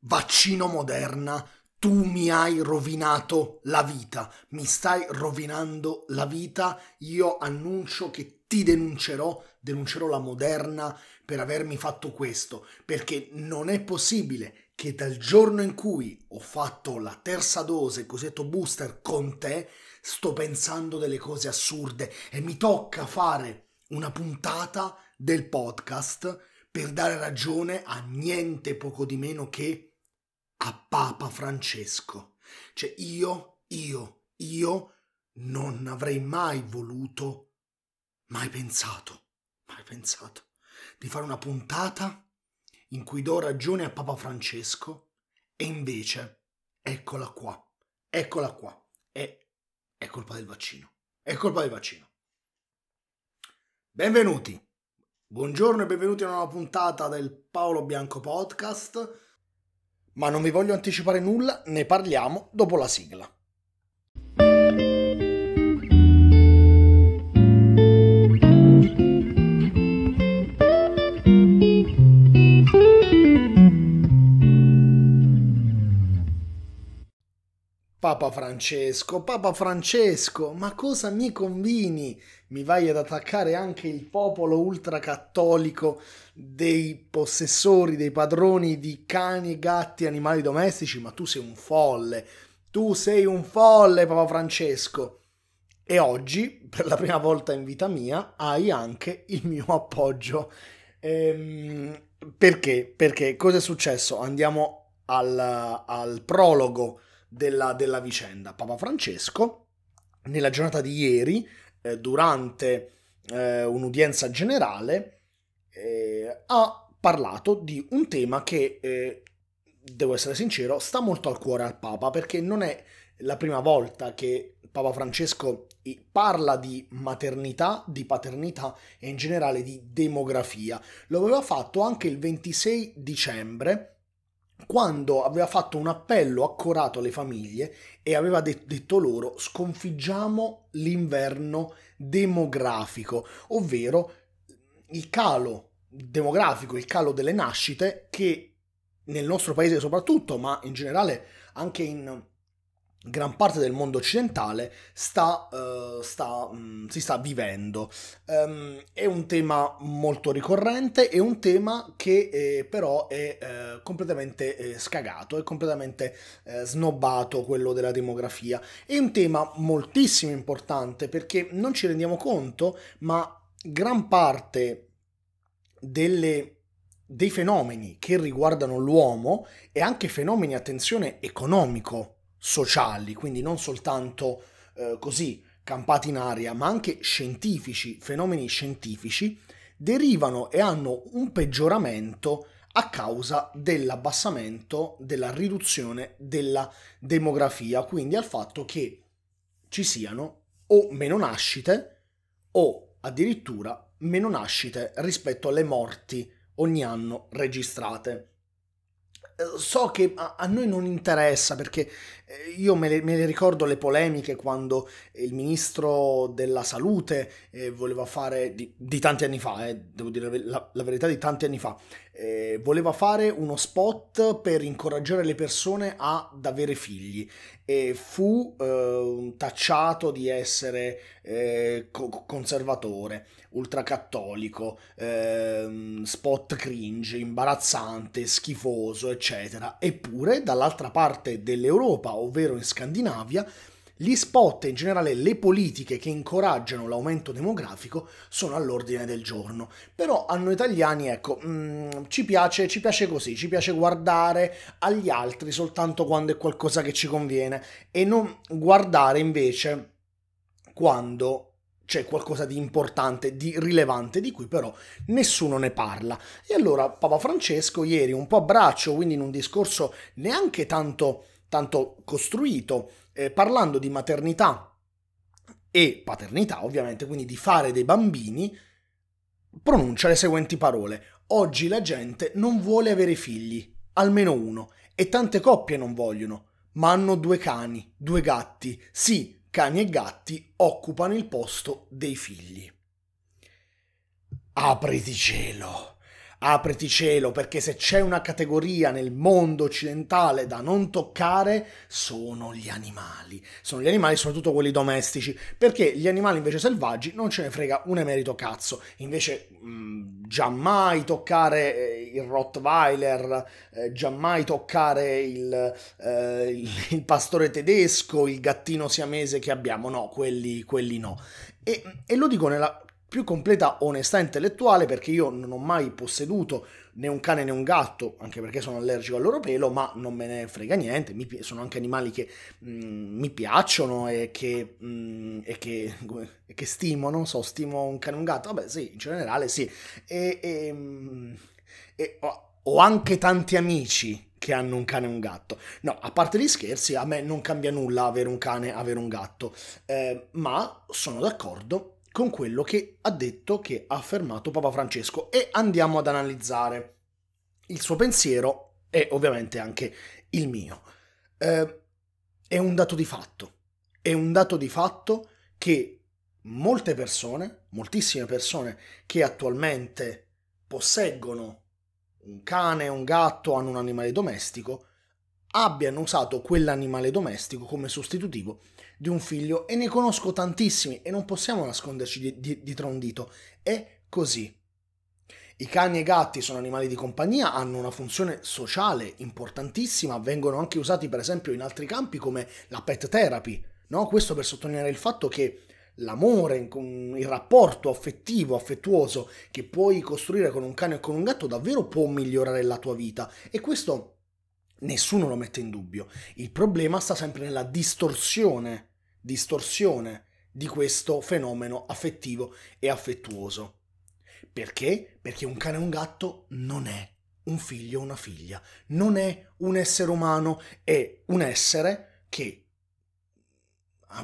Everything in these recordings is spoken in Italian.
Vaccino Moderna, tu mi hai rovinato la vita, mi stai rovinando la vita, io annuncio che ti denuncerò, denuncerò la Moderna per avermi fatto questo, perché non è possibile che dal giorno in cui ho fatto la terza dose, cosiddetto booster con te, sto pensando delle cose assurde e mi tocca fare una puntata del podcast per dare ragione a niente poco di meno che a Papa Francesco. Cioè io, io, io non avrei mai voluto, mai pensato, mai pensato di fare una puntata in cui do ragione a Papa Francesco e invece eccola qua, eccola qua, è, è colpa del vaccino, è colpa del vaccino. Benvenuti, buongiorno e benvenuti a una nuova puntata del Paolo Bianco Podcast ma non vi voglio anticipare nulla, ne parliamo dopo la sigla. Papa Francesco, Papa Francesco, ma cosa mi convini? Mi vai ad attaccare anche il popolo ultracattolico dei possessori, dei padroni di cani, gatti, animali domestici, ma tu sei un folle, tu sei un folle, Papa Francesco. E oggi, per la prima volta in vita mia, hai anche il mio appoggio. Ehm, perché? Perché cosa è successo? Andiamo al, al prologo della, della vicenda. Papa Francesco, nella giornata di ieri, eh, durante eh, un'udienza generale, eh, ha parlato di un tema che, eh, devo essere sincero, sta molto al cuore al Papa, perché non è la prima volta che Papa Francesco parla di maternità, di paternità e in generale di demografia. Lo aveva fatto anche il 26 dicembre quando aveva fatto un appello accorato alle famiglie e aveva de- detto loro sconfiggiamo l'inverno demografico, ovvero il calo demografico, il calo delle nascite che nel nostro paese soprattutto, ma in generale anche in gran parte del mondo occidentale sta, uh, sta, um, si sta vivendo. Um, è un tema molto ricorrente, è un tema che eh, però è eh, completamente eh, scagato, è completamente eh, snobbato quello della demografia. È un tema moltissimo importante perché non ci rendiamo conto, ma gran parte delle dei fenomeni che riguardano l'uomo e anche fenomeni, attenzione, economico, sociali, quindi non soltanto eh, così campati in aria, ma anche scientifici, fenomeni scientifici, derivano e hanno un peggioramento a causa dell'abbassamento, della riduzione della demografia, quindi al fatto che ci siano o meno nascite o addirittura meno nascite rispetto alle morti ogni anno registrate. Eh, so che a, noi non interessa perché eh, io me le, me le, ricordo le polemiche quando il ministro della salute eh, voleva fare, di, di, tanti anni fa, eh, devo dire la, la, verità di tanti anni fa, eh, voleva fare uno spot per incoraggiare le persone ad avere figli. E fu eh, tacciato di essere co- conservatore ultracattolico, ehm, spot cringe, imbarazzante, schifoso, eccetera. Eppure, dall'altra parte dell'Europa, ovvero in Scandinavia, gli spot e in generale le politiche che incoraggiano l'aumento demografico sono all'ordine del giorno. Però a noi italiani, ecco, mh, mm, ci, piace, ci piace così, ci piace guardare agli altri soltanto quando è qualcosa che ci conviene e non guardare invece quando c'è qualcosa di importante, di rilevante, di cui però nessuno ne parla. E allora Papa Francesco ieri un po' a braccio, quindi in un discorso neanche tanto, tanto costruito, eh, parlando di maternità e paternità, ovviamente, quindi di fare dei bambini, pronuncia le seguenti parole. Oggi la gente non vuole avere figli, almeno uno, e tante coppie non vogliono, ma hanno due cani, due gatti, sì, cani e gatti occupano il posto dei figli. Apriti cielo, apriti cielo, perché se c'è una categoria nel mondo occidentale da non toccare, sono gli animali. Sono gli animali, soprattutto quelli domestici, perché gli animali invece selvaggi non ce ne frega un emerito cazzo. Invece, mh, giammai toccare eh, il Rottweiler, eh, giammai toccare il, eh, il, il, pastore tedesco, il gattino siamese che abbiamo. No, quelli, quelli no. E, e lo dico nella più completa onestà intellettuale perché io non ho mai posseduto né un cane né un gatto, anche perché sono allergico al loro pelo, ma non me ne frega niente, mi, sono anche animali che mm, mi piacciono e che, mm, e, che, e che, stimo, non so, stimo un cane e un gatto, vabbè sì, in generale sì, e, e, mm, e ho, ho anche tanti amici che hanno un cane e un gatto. No, a parte gli scherzi, a me non cambia nulla avere un cane, avere un gatto, eh, ma sono d'accordo con quello che ha detto, che ha affermato Papa Francesco e andiamo ad analizzare il suo pensiero e ovviamente anche il mio. Eh, è un dato di fatto, è un dato di fatto che molte persone, moltissime persone che attualmente posseggono un cane, un gatto, hanno un animale domestico, abbiano usato quell'animale domestico come sostitutivo di un figlio e ne conosco tantissimi e non possiamo nasconderci di, di, dietro un dito. È così. I cani e i gatti sono animali di compagnia, hanno una funzione sociale importantissima, vengono anche usati per esempio in altri campi come la pet therapy, no? Questo per sottolineare il fatto che l'amore, il rapporto affettivo, affettuoso che puoi costruire con un cane o con un gatto davvero può migliorare la tua vita e questo nessuno lo mette in dubbio. Il problema sta sempre nella distorsione distorsione di questo fenomeno affettivo e affettuoso. Perché? Perché un cane e un gatto non è un figlio o una figlia, non è un essere umano, è un essere che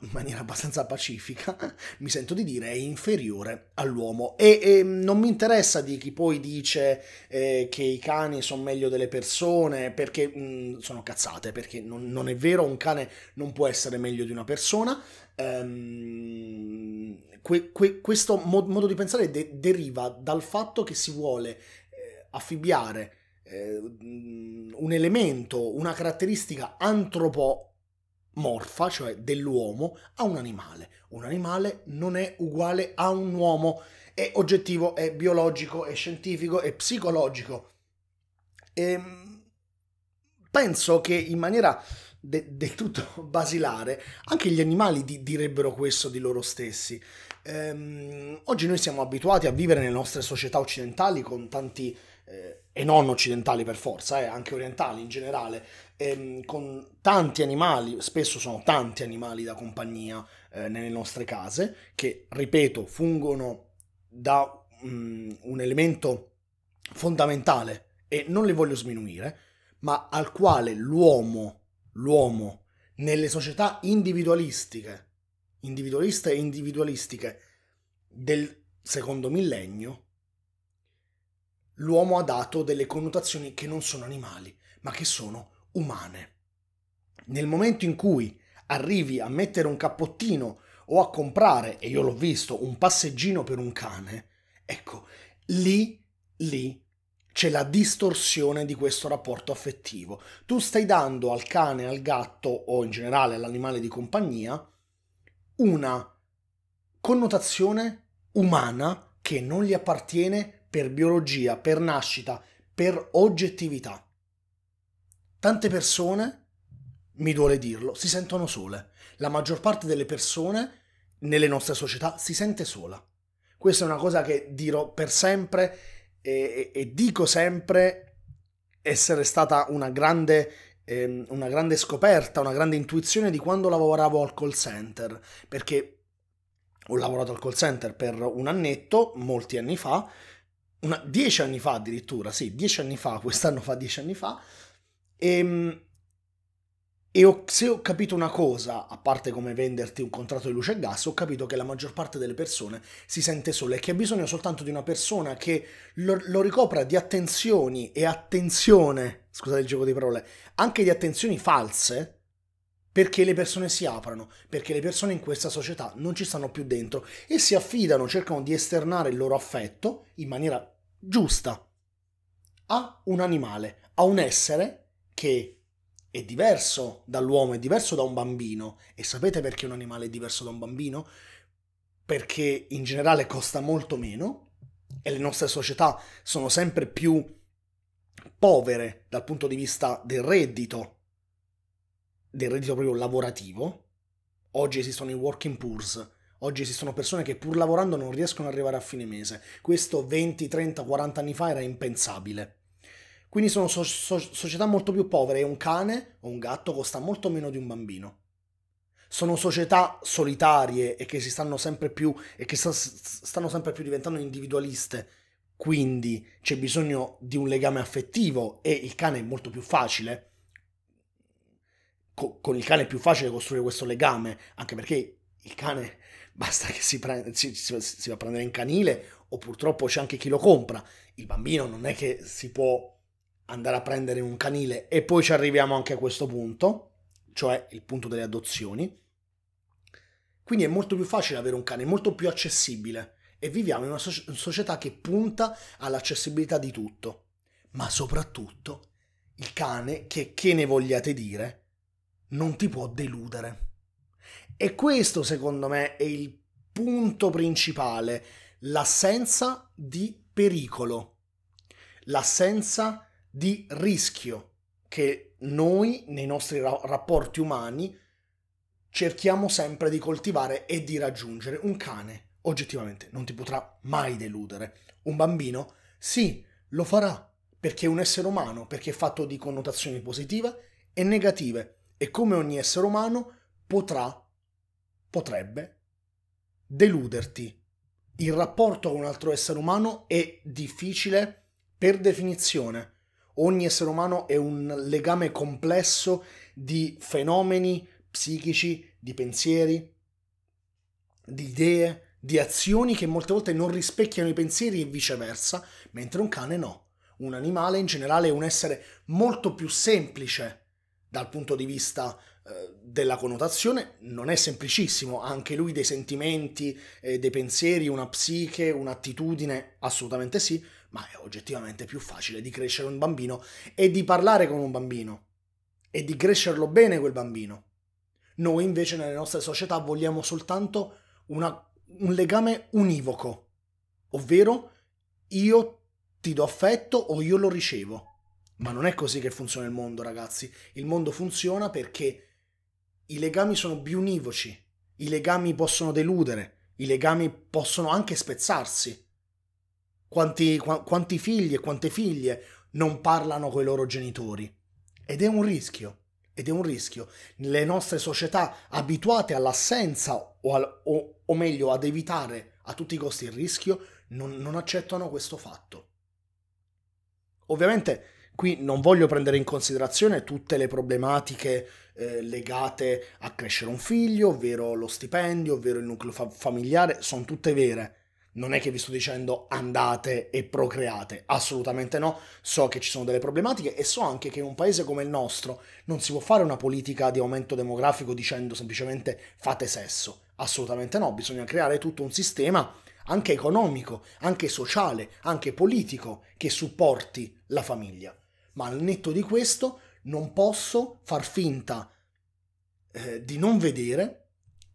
in maniera abbastanza pacifica, mi sento di dire, è inferiore all'uomo. E, e non mi interessa di chi poi dice eh, che i cani sono meglio delle persone, perché mh, mm, sono cazzate, perché non, non, è vero, un cane non può essere meglio di una persona. Um, que, que, questo mod, modo di pensare de, deriva dal fatto che si vuole eh, affibbiare eh, un elemento, una caratteristica antropo morfa, cioè dell'uomo, a un animale. Un animale non è uguale a un uomo, è oggettivo, è biologico, è scientifico, è psicologico. E ehm, penso che in maniera de- del tutto basilare anche gli animali di- direbbero questo di loro stessi. Ehm, oggi noi siamo abituati a vivere nelle nostre società occidentali con tanti eh, e non occidentali per forza, eh, anche orientali in generale, ehm, con tanti animali, spesso sono tanti animali da compagnia eh, nelle nostre case, che, ripeto, fungono da um, un elemento fondamentale e non li voglio sminuire, ma al quale l'uomo, l'uomo nelle società individualistiche, individualiste e individualistiche del secondo millennio, l'uomo ha dato delle connotazioni che non sono animali, ma che sono umane. Nel momento in cui arrivi a mettere un cappottino o a comprare, e io l'ho visto, un passeggino per un cane, ecco, lì, lì c'è la distorsione di questo rapporto affettivo. Tu stai dando al cane, al gatto o in generale all'animale di compagnia una connotazione umana che non gli appartiene per biologia, per nascita, per oggettività. Tante persone, mi duole dirlo, si sentono sole. La maggior parte delle persone nelle nostre società si sente sola. Questa è una cosa che dirò per sempre e, e, e dico sempre essere stata una grande, eh, una grande scoperta, una grande intuizione di quando lavoravo al call center, perché ho lavorato al call center per un annetto, molti anni fa, una, dieci anni fa addirittura, sì, dieci anni fa, quest'anno fa dieci anni fa, e, ehm, e ho, se ho capito una cosa, a parte come venderti un contratto di luce e gas, ho capito che la maggior parte delle persone si sente sola e che ha bisogno soltanto di una persona che lo, lo ricopra di attenzioni e attenzione, scusate il gioco di parole, anche di attenzioni false, perché le persone si aprano, perché le persone in questa società non ci stanno più dentro e si affidano, cercano di esternare il loro affetto in maniera giusta, a un animale, a un essere che è diverso dall'uomo, è diverso da un bambino. E sapete perché un animale è diverso da un bambino? Perché in generale costa molto meno e le nostre società sono sempre più povere dal punto di vista del reddito, del reddito proprio lavorativo. Oggi esistono i working poors, oggi esistono persone che pur lavorando non riescono ad arrivare a fine mese. Questo 20, 30, 40 anni fa era impensabile. Quindi sono so- so- società molto più povere e un cane o un gatto costa molto meno di un bambino. Sono società solitarie e che si stanno sempre più e che sta- stanno sempre più diventando individualiste. Quindi c'è bisogno di un legame affettivo e il cane è molto più facile. Co- con il cane è più facile costruire questo legame, anche perché il cane basta che si, prende, si, si, si va a prendere in canile o purtroppo c'è anche chi lo compra. Il bambino non è che si può andare a prendere un canile e poi ci arriviamo anche a questo punto, cioè il punto delle adozioni. Quindi è molto più facile avere un cane, è molto più accessibile e viviamo in una società che punta all'accessibilità di tutto. Ma soprattutto il cane, che, che ne vogliate dire, non ti può deludere. E questo secondo me è il punto principale, l'assenza di pericolo, l'assenza di rischio che noi nei nostri ra- rapporti umani cerchiamo sempre di coltivare e di raggiungere. Un cane oggettivamente non ti potrà mai deludere. Un bambino sì, lo farà perché è un essere umano, perché è fatto di connotazioni positive e negative e come ogni essere umano potrà, potrebbe deluderti. Il rapporto con un altro essere umano è difficile per definizione ogni essere umano è un legame complesso di fenomeni psichici, di pensieri, di idee, di azioni che molte volte non rispecchiano i pensieri e viceversa, mentre un cane no. Un animale in generale è un essere molto più semplice dal punto di vista eh, della connotazione, non è semplicissimo, ha anche lui dei sentimenti, eh, dei pensieri, una psiche, un'attitudine, assolutamente sì, ma è oggettivamente più facile di crescere un bambino e di parlare con un bambino e di crescerlo bene quel bambino. Noi invece nelle nostre società vogliamo soltanto una, un legame univoco, ovvero io ti do affetto o io lo ricevo. Ma non è così che funziona il mondo, ragazzi. Il mondo funziona perché i legami sono biunivoci, i legami possono deludere, i legami possono anche spezzarsi. Quanti, qu- quanti figli e quante figlie non parlano con i loro genitori? Ed è un rischio. Ed è un rischio. Le nostre società abituate all'assenza o, al, o, o meglio ad evitare a tutti i costi il rischio non, non accettano questo fatto. Ovviamente qui non voglio prendere in considerazione tutte le problematiche eh, legate a crescere un figlio, ovvero lo stipendio, ovvero il nucleo fa- familiare, sono tutte vere non è che vi sto dicendo andate e procreate, assolutamente no, so che ci sono delle problematiche e so anche che in un paese come il nostro non si può fare una politica di aumento demografico dicendo semplicemente fate sesso, assolutamente no, bisogna creare tutto un sistema anche economico, anche sociale, anche politico che supporti la famiglia. Ma al netto di questo non posso far finta eh, di non vedere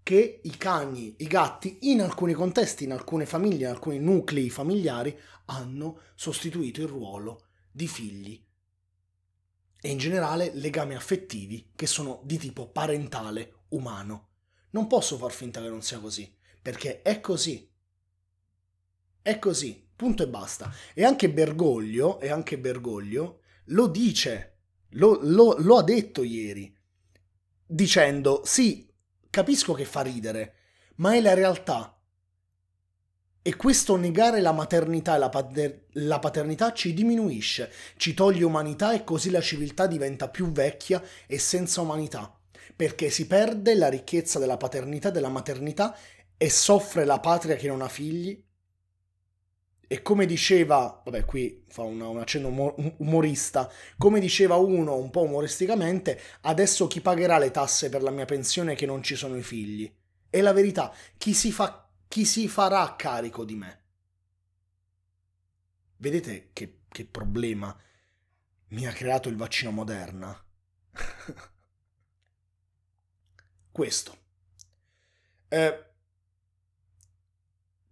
che i cani, i gatti, in alcuni contesti, in alcune famiglie, in alcuni nuclei familiari, hanno sostituito il ruolo di figli e in generale legami affettivi che sono di tipo parentale umano. Non posso far finta che non sia così, perché è così. È così, punto e basta. E anche Bergoglio, e anche Bergoglio lo dice, lo, lo, lo ha detto ieri, dicendo sì, Capisco che fa ridere, ma è la realtà. E questo negare la maternità e la, pater- la, paternità ci diminuisce, ci toglie umanità e così la civiltà diventa più vecchia e senza umanità, perché si perde la ricchezza della paternità e della maternità e soffre la patria che non ha figli e come diceva, vabbè qui fa una, un accenno umorista, come diceva uno un po' umoristicamente, adesso chi pagherà le tasse per la mia pensione che non ci sono i figli? E la verità, chi si, fa, chi si farà carico di me? Vedete che, che problema mi ha creato il vaccino Moderna? Questo. Eh,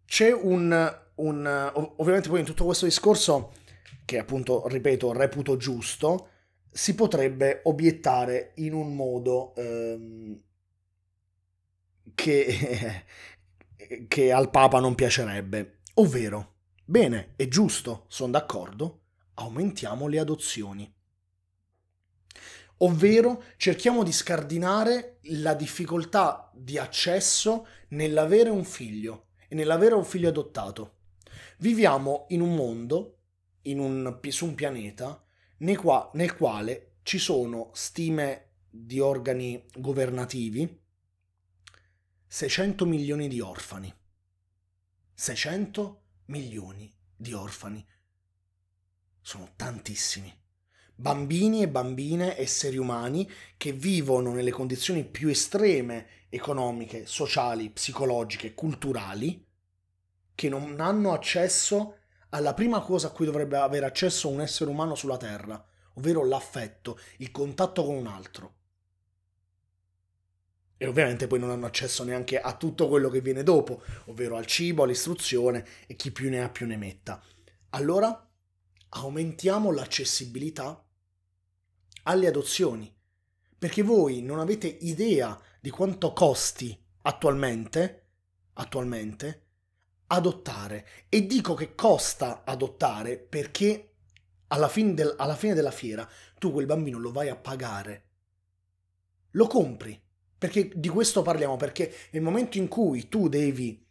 c'è un, un... Ovviamente poi in tutto questo discorso, che appunto, ripeto, reputo giusto, si potrebbe obiettare in un modo ehm, che, che al Papa non piacerebbe. Ovvero, bene, è giusto, sono d'accordo, aumentiamo le adozioni. Ovvero cerchiamo di scardinare la difficoltà di accesso nell'avere un figlio e nell'avere un figlio adottato. Viviamo in un mondo, in un, su un pianeta, nel, qua, nel quale ci sono stime di organi governativi 600 milioni di orfani. 600 milioni di orfani. Sono tantissimi. Bambini e bambine, esseri umani, che vivono nelle condizioni più estreme economiche, sociali, psicologiche, culturali, che non hanno accesso alla prima cosa a cui dovrebbe avere accesso un essere umano sulla Terra, ovvero l'affetto, il contatto con un altro. E ovviamente poi non hanno accesso neanche a tutto quello che viene dopo, ovvero al cibo, all'istruzione e chi più ne ha più ne metta. Allora aumentiamo l'accessibilità alle adozioni, perché voi non avete idea di quanto costi attualmente, attualmente adottare. E dico che costa adottare perché alla fine, del, alla fine della fiera tu quel bambino lo vai a pagare. Lo compri. Perché di questo parliamo, perché nel momento in cui tu devi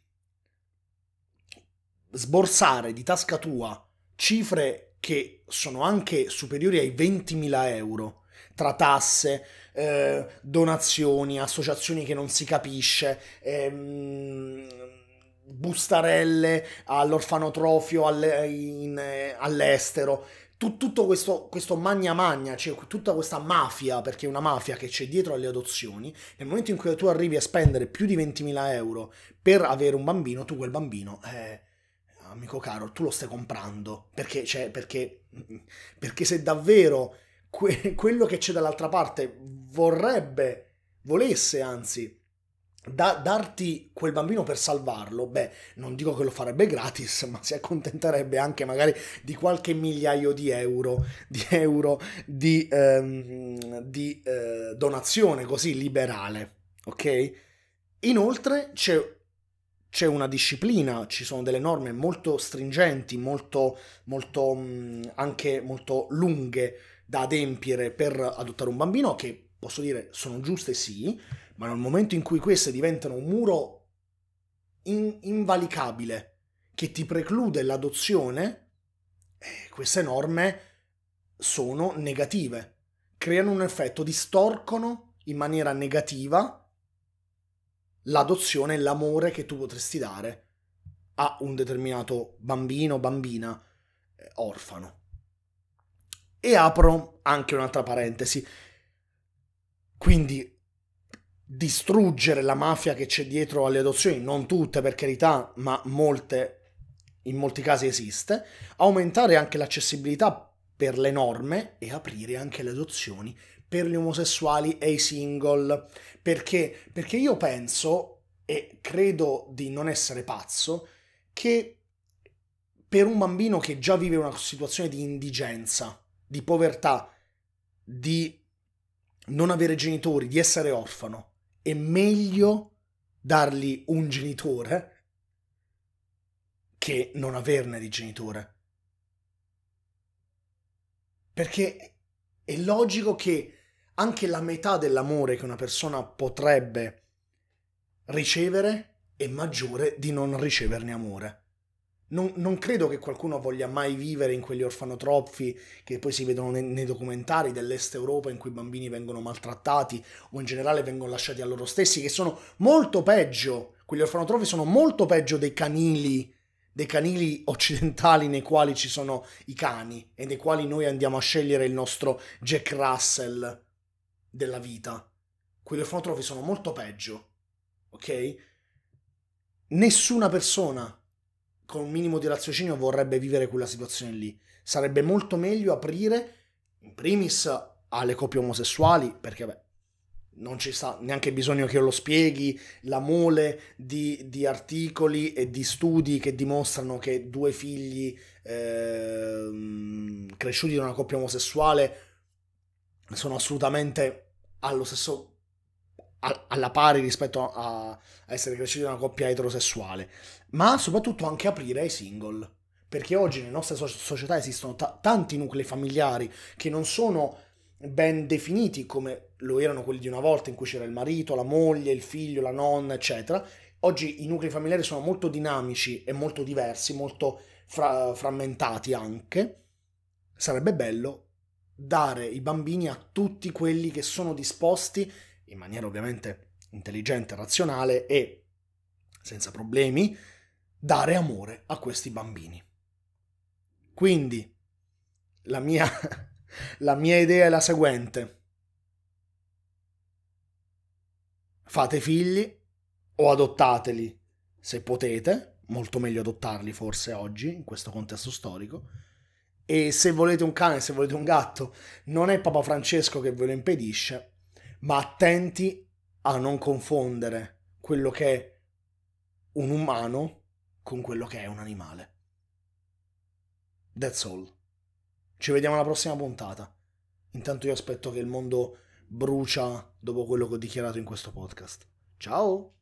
sborsare di tasca tua cifre che sono anche superiori ai 20.000 euro tra tasse, eh, donazioni, associazioni che non si capisce, ehm, bustarelle all'orfanotrofio alle, in, eh, all'estero. Tut, tutto questo, questo magna magna, cioè tutta questa mafia, perché è una mafia che c'è dietro alle adozioni, nel momento in cui tu arrivi a spendere più di 20.000 euro per avere un bambino, tu quel bambino, eh, amico caro, tu lo stai comprando. Perché, cioè, perché, perché se davvero que- quello che c'è dall'altra parte vorrebbe, volesse anzi, da, darti quel bambino per salvarlo, beh, non dico che lo farebbe gratis, ma si accontenterebbe anche magari di qualche migliaio di euro di, euro di, ehm, di eh, donazione così liberale, ok? Inoltre c'è, c'è, una disciplina, ci sono delle norme molto stringenti, molto, molto anche molto lunghe da adempiere per adottare un bambino che posso dire sono giuste sì, ma nel momento in cui queste diventano un muro in- invalicabile che ti preclude l'adozione, eh, queste norme sono negative, creano un effetto, distorcono in maniera negativa l'adozione e l'amore che tu potresti dare a un determinato bambino, bambina, eh, orfano. E apro anche un'altra parentesi. Quindi distruggere la mafia che c'è dietro alle adozioni, non tutte per carità, ma molte in molti casi esiste, aumentare anche l'accessibilità per le norme e aprire anche le adozioni per gli omosessuali e i single. Perché? Perché io penso, e credo di non essere pazzo, che per un bambino che già vive una situazione di indigenza, di povertà, di non avere genitori, di essere orfano, è meglio dargli un genitore che non averne di genitore. Perché è logico che anche la metà dell'amore che una persona potrebbe ricevere è maggiore di non riceverne amore non, non, credo che qualcuno voglia mai vivere in quegli orfanotrofi che poi si vedono nei, nei, documentari dell'Est Europa in cui i bambini vengono maltrattati o in generale vengono lasciati a loro stessi, che sono molto peggio, quegli orfanotrofi sono molto peggio dei canili, dei canili occidentali nei quali ci sono i cani e nei quali noi andiamo a scegliere il nostro Jack Russell della vita. Quegli orfanotrofi sono molto peggio, ok? Nessuna persona con un minimo di raziocinio vorrebbe vivere quella situazione lì. Sarebbe molto meglio aprire, in primis, alle coppie omosessuali, perché beh, non ci sta neanche bisogno che io lo spieghi, la mole di, di articoli e di studi che dimostrano che due figli eh, cresciuti da una coppia omosessuale sono assolutamente allo stesso alla pari rispetto a, a, essere cresciuti da una coppia eterosessuale, ma soprattutto anche aprire ai single. Perché oggi nelle nostre società esistono t- tanti nuclei familiari che non sono ben definiti come lo erano quelli di una volta in cui c'era il marito, la moglie, il figlio, la nonna, eccetera. Oggi i nuclei familiari sono molto dinamici e molto diversi, molto fra- frammentati anche. Sarebbe bello dare i bambini a tutti quelli che sono disposti, in maniera ovviamente intelligente, razionale e senza problemi, dare amore a questi bambini. Quindi la mia La mia idea è la seguente. Fate figli o adottateli se potete, molto meglio adottarli forse oggi in questo contesto storico. E se volete un cane, se volete un gatto, non è Papa Francesco che ve lo impedisce, ma attenti a non confondere quello che è un umano con quello che è un animale. That's all. Ci vediamo alla prossima puntata. Intanto io aspetto che il mondo brucia dopo quello che ho dichiarato in questo podcast. Ciao!